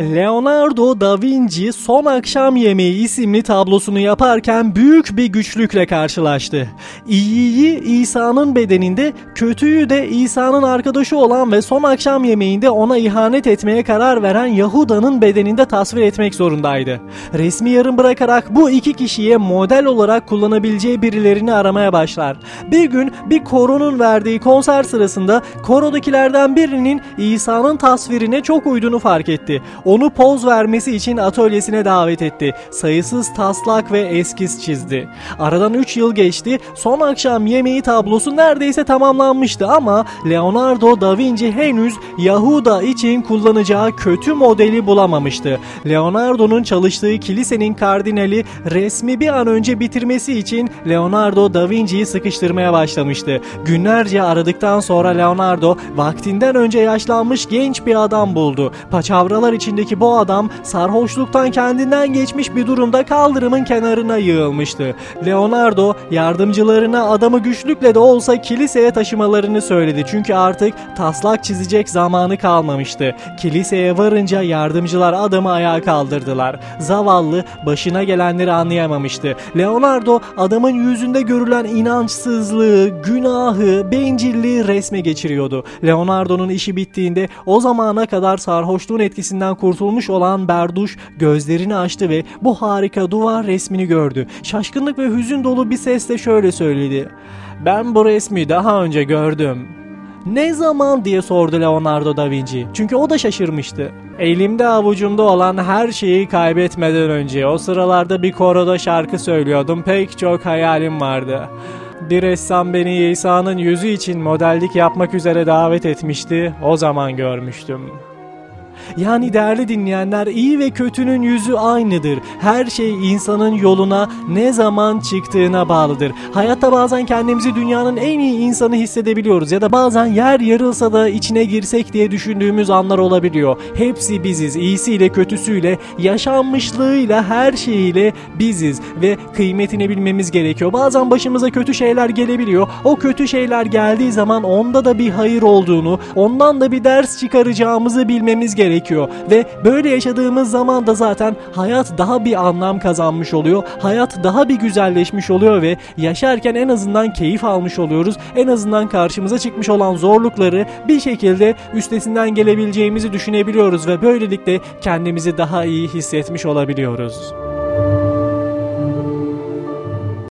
Leonardo da Vinci Son Akşam Yemeği isimli tablosunu yaparken büyük bir güçlükle karşılaştı. İyiyi İsa'nın bedeninde, kötüyü de İsa'nın arkadaşı olan ve son akşam yemeğinde ona ihanet etmeye karar veren Yahuda'nın bedeninde tasvir etmek zorundaydı. Resmi yarım bırakarak bu iki kişiye model olarak kullanabileceği birilerini aramaya başlar. Bir gün bir koronun verdiği konser sırasında korodakilerden birinin İsa'nın tasvirine çok uyduğunu fark etti. Onu poz vermesi için atölyesine davet etti. Sayısız taslak ve eskiz çizdi. Aradan 3 yıl geçti. Son akşam yemeği tablosu neredeyse tamamlanmıştı ama Leonardo da Vinci henüz Yahuda için kullanacağı kötü modeli bulamamıştı. Leonardo'nun çalıştığı kilisenin kardinali resmi bir an önce bitirmesi için Leonardo da Vinci'yi sıkıştırmaya başlamıştı. Günlerce aradıktan sonra Leonardo vaktinden önce yaşlanmış genç bir adam buldu. Paçavralar içindeki bu adam sarhoşluktan kendinden geçmiş bir durumda kaldırımın kenarına yığılmıştı. Leonardo yardımcılarına adamı güçlükle de olsa kiliseye taşımalarını söyledi. Çünkü artık taslak çizecek zamanı kalmamıştı. Kiliseye varınca yardımcılar adamı ayağa kaldırdılar. Zavallı başına gelenleri anlayamamıştı. Leonardo adamın yüzünde görülen inançsızlığı, günahı, bencilliği resme geçiriyordu. Leonardo'nun işi bittiğinde o zamana kadar sarhoşluğun etkisinden kurtulmuş olan Berduş gözlerini açtı ve bu harika duvar resmini gördü. Şaşkınlık ve hüzün dolu bir sesle şöyle söyledi. Ben bu resmi daha önce gördüm. Ne zaman diye sordu Leonardo da Vinci. Çünkü o da şaşırmıştı. Elimde avucumda olan her şeyi kaybetmeden önce o sıralarda bir koroda şarkı söylüyordum. Pek çok hayalim vardı. Bir ressam beni İsa'nın yüzü için modellik yapmak üzere davet etmişti. O zaman görmüştüm. Yani değerli dinleyenler iyi ve kötünün yüzü aynıdır. Her şey insanın yoluna ne zaman çıktığına bağlıdır. Hayatta bazen kendimizi dünyanın en iyi insanı hissedebiliyoruz ya da bazen yer yarılsa da içine girsek diye düşündüğümüz anlar olabiliyor. Hepsi biziz. İyisiyle kötüsüyle, yaşanmışlığıyla her şeyiyle biziz ve kıymetini bilmemiz gerekiyor. Bazen başımıza kötü şeyler gelebiliyor. O kötü şeyler geldiği zaman onda da bir hayır olduğunu, ondan da bir ders çıkaracağımızı bilmemiz gerekiyor gerekiyor ve böyle yaşadığımız zaman da zaten hayat daha bir anlam kazanmış oluyor. Hayat daha bir güzelleşmiş oluyor ve yaşarken en azından keyif almış oluyoruz. En azından karşımıza çıkmış olan zorlukları bir şekilde üstesinden gelebileceğimizi düşünebiliyoruz ve böylelikle kendimizi daha iyi hissetmiş olabiliyoruz.